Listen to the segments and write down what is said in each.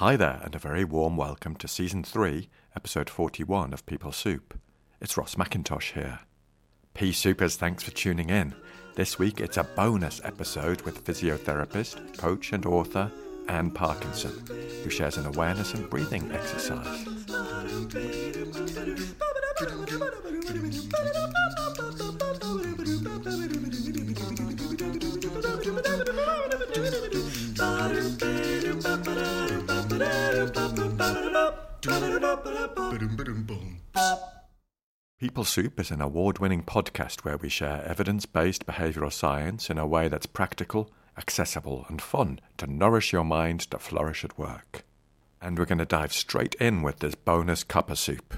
Hi there, and a very warm welcome to Season 3, Episode 41 of People Soup. It's Ross McIntosh here. Pea Soupers, thanks for tuning in. This week it's a bonus episode with physiotherapist, coach, and author Anne Parkinson, who shares an awareness and breathing exercise. People Soup is an award winning podcast where we share evidence based behavioral science in a way that's practical, accessible, and fun to nourish your mind to flourish at work. And we're going to dive straight in with this bonus cup of soup.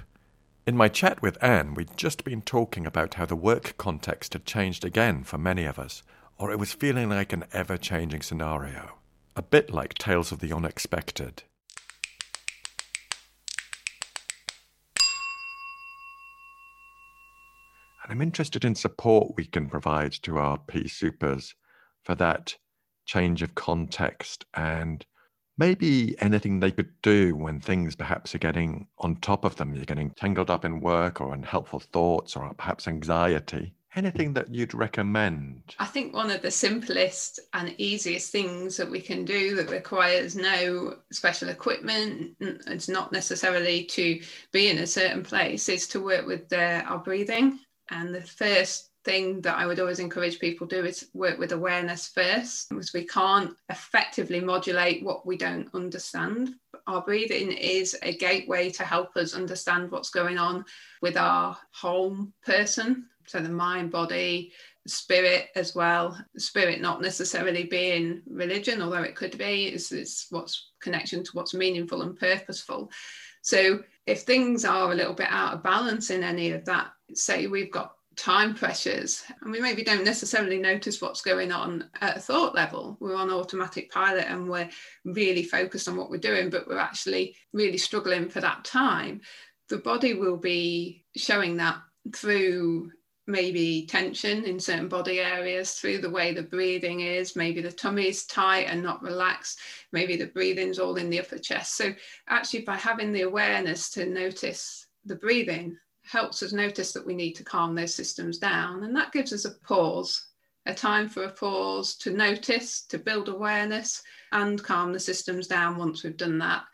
In my chat with Anne, we'd just been talking about how the work context had changed again for many of us, or it was feeling like an ever changing scenario. A bit like Tales of the Unexpected. And I'm interested in support we can provide to our Pea Soupers for that change of context and maybe anything they could do when things perhaps are getting on top of them. You're getting tangled up in work or unhelpful thoughts or perhaps anxiety. Anything that you'd recommend? I think one of the simplest and easiest things that we can do that requires no special equipment, it's not necessarily to be in a certain place, is to work with the, our breathing. And the first thing that I would always encourage people do is work with awareness first, because we can't effectively modulate what we don't understand. Our breathing is a gateway to help us understand what's going on with our whole person. So the mind, body, spirit as well. Spirit not necessarily being religion, although it could be, is, is what's connection to what's meaningful and purposeful. So if things are a little bit out of balance in any of that, say we've got time pressures and we maybe don't necessarily notice what's going on at a thought level we're on automatic pilot and we're really focused on what we're doing but we're actually really struggling for that time the body will be showing that through maybe tension in certain body areas through the way the breathing is. Maybe the tummy is tight and not relaxed. Maybe the breathing's all in the upper chest. So, actually, by having the awareness to notice the breathing, helps us notice that we need to calm those systems down. And that gives us a pause, a time for a pause to notice, to build awareness, and calm the systems down once we've done that.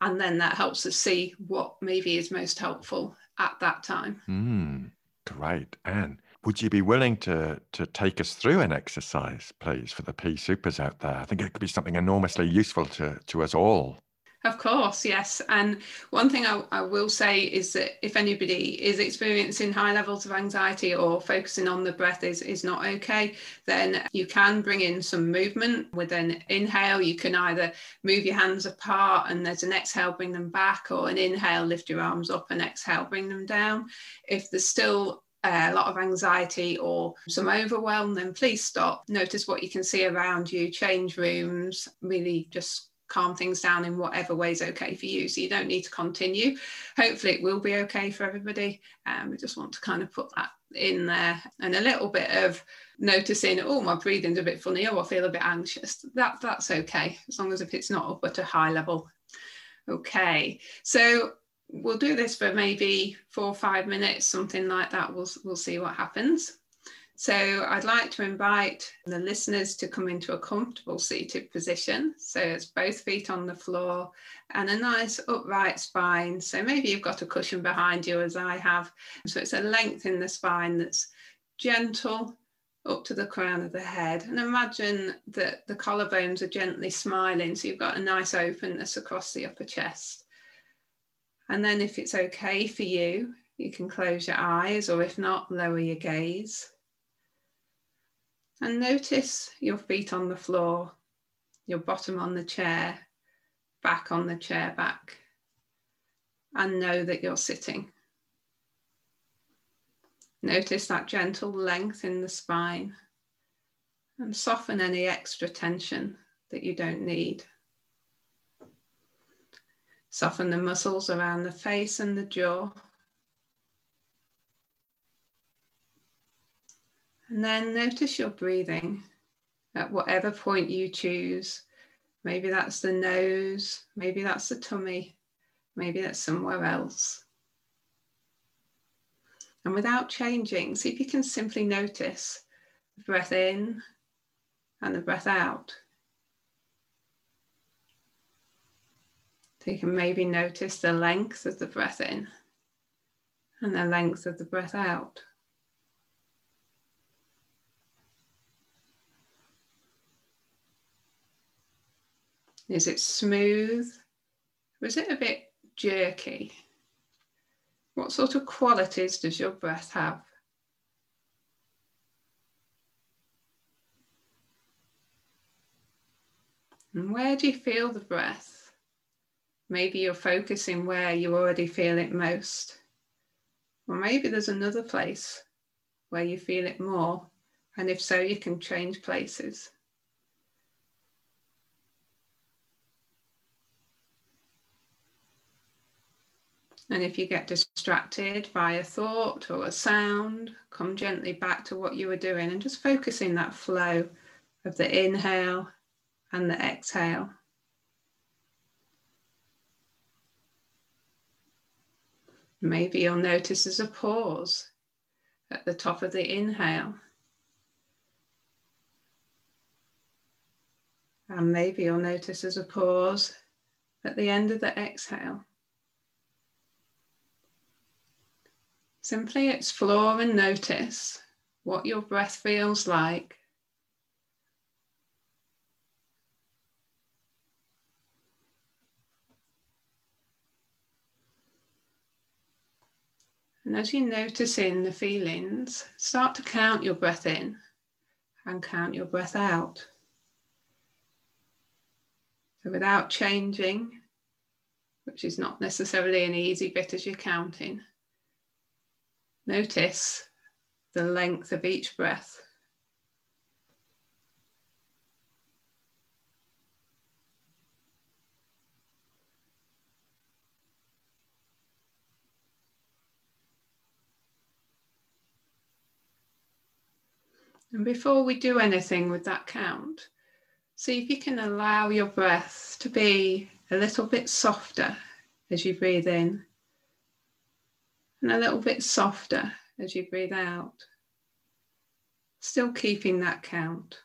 And then that helps us see what maybe is most helpful at that time. Mm. Great. Anne, would you be willing to to take us through an exercise, please, for the Pea Soupers out there? I think it could be something enormously useful to, to us all. Of course, yes. And one thing I, I, will say is that if anybody is experiencing high levels of anxiety or focusing on the breath is, is not okay, then you can bring in some movement with an inhale. You can either move your hands apart and there's an exhale, bring them back, or an inhale, lift your arms up, and exhale, bring them down. If there's still uh, a lot of anxiety or some overwhelm, then please stop. Notice what you can see around you, change rooms, really just calm things down in whatever way is okay for you. So you don't need to continue. Hopefully, it will be okay for everybody. Um, we just want to kind of put that in there and a little bit of noticing, oh, my breathing's a bit funny, or I feel a bit anxious. That that's okay as long as if it's not up at a high level. Okay, so we'll do this for maybe four or five minutes, something like that. We'll we'll see what happens. So I'd like to invite the listeners to come into a comfortable seated position. So it's both feet on the floor and a nice upright spine. So maybe you've got a cushion behind you as I have. So it's a length in the spine that's gentle up to the crown of the head. And imagine that the collarbones are gently smiling. So you've got a nice openness across the upper chest. And then if it's okay for you, you can close your eyes or if not, lower your gaze. And notice your feet on the floor, your bottom on the chair, back on the chair back. And know that you're sitting. Notice that gentle length in the spine and soften any extra tension that you don't need. Soften the muscles around the face and the jaw. And then notice your breathing at whatever point you choose, Maybe that's the nose, maybe that's the tummy, maybe that's somewhere else. And without changing, see if you can simply notice the breath in and the breath out. So you can maybe notice the length of the breath in and the length of the breath out. Is it smooth? Is it a bit jerky? What sort of qualities does your breath have? And where do you feel the breath? Maybe you're focusing where you already feel it most. Or maybe there's another place where you feel it more. And if so, you can change places. And if you get distracted by a thought or a sound, come gently back to what you were doing and just focusing that flow of the inhale and the exhale. Maybe you'll notice there's a pause at the top of the inhale. And maybe you'll notice there's a pause at the end of the exhale. Simply explore and notice what your breath feels like. And as you notice in the feelings, start to count your breath in and count your breath out. So without changing, which is not necessarily an easy bit as you're counting, Notice the length of each breath. And before we do anything with that count, see if you can allow your breath to be a little bit softer as you breathe in and a little bit softer as you breathe out. Still keeping that count.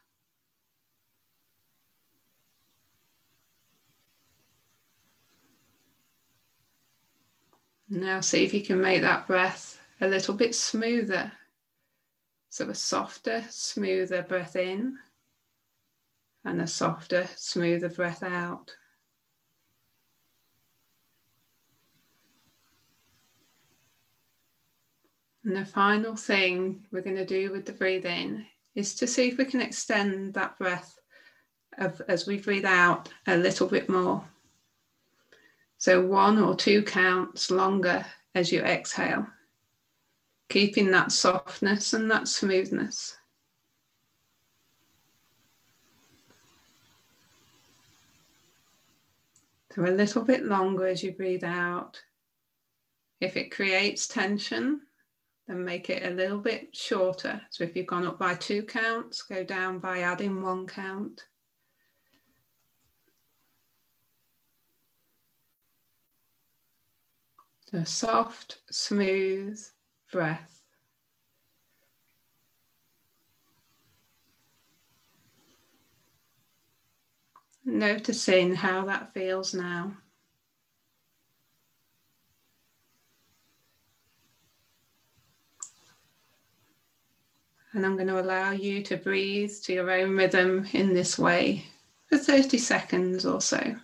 Now see if you can make that breath a little bit smoother. So a softer, smoother breath in and a softer, smoother breath out. And the final thing we're going to do with the breathing is to see if we can extend that breath of, as we breathe out a little bit more. So one or two counts longer as you exhale, keeping that softness and that smoothness. So a little bit longer as you breathe out. If it creates tension, and make it a little bit shorter. So if you've gone up by two counts, go down by adding one count. A soft, smooth breath. Noticing how that feels now. And I'm going to allow you to breathe to your own rhythm in this way for 30 seconds or so.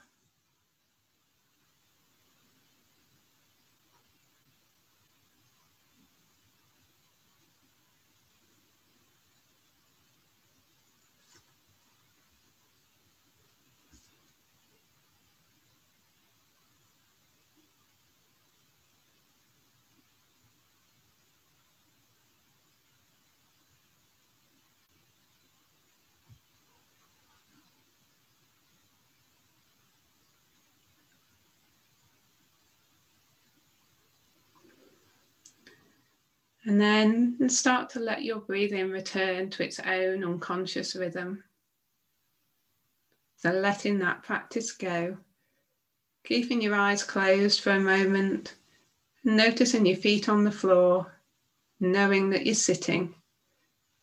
And then start to let your breathing return to its own unconscious rhythm. So letting that practice go. Keeping your eyes closed for a moment, noticing your feet on the floor, knowing that you're sitting.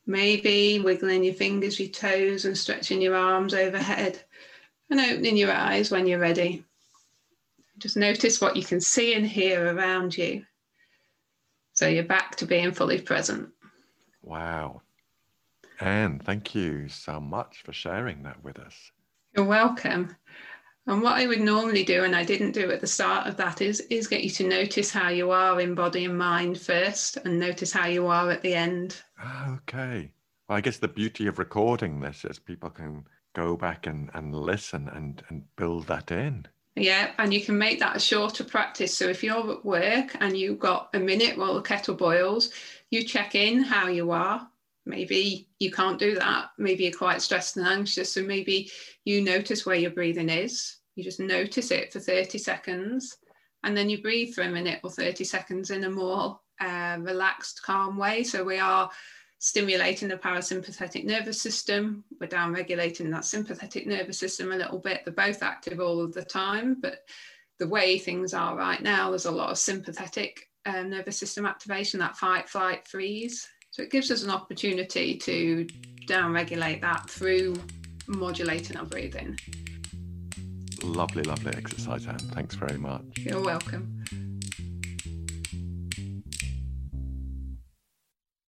Maybe wiggling your fingers, your toes, and stretching your arms overhead, and opening your eyes when you're ready. Just notice what you can see and hear around you. So you're back to being fully present. Wow. Anne, thank you so much for sharing that with us. You're welcome. And what I would normally do, and I didn't do at the start of that, is, is get you to notice how you are in body and mind first and notice how you are at the end. Ah, okay. Well, I guess the beauty of recording this is people can go back and, and listen and, and build that in. Yeah, and you can make that a shorter practice. So if you're at work and you've got a minute while the kettle boils, you check in how you are. Maybe you can't do that. Maybe you're quite stressed and anxious. So maybe you notice where your breathing is. You just notice it for 30 seconds and then you breathe for a minute or 30 seconds in a more uh, relaxed, calm way. So we are stimulating the parasympathetic nervous system. We're down regulating that sympathetic nervous system a little bit. They're both active all of the time, but the way things are right now, there's a lot of sympathetic um, nervous system activation, that fight, flight, freeze. So it gives us an opportunity to down regulate that through modulating our breathing. Lovely, lovely exercise, Anne. Thanks very much. You're welcome.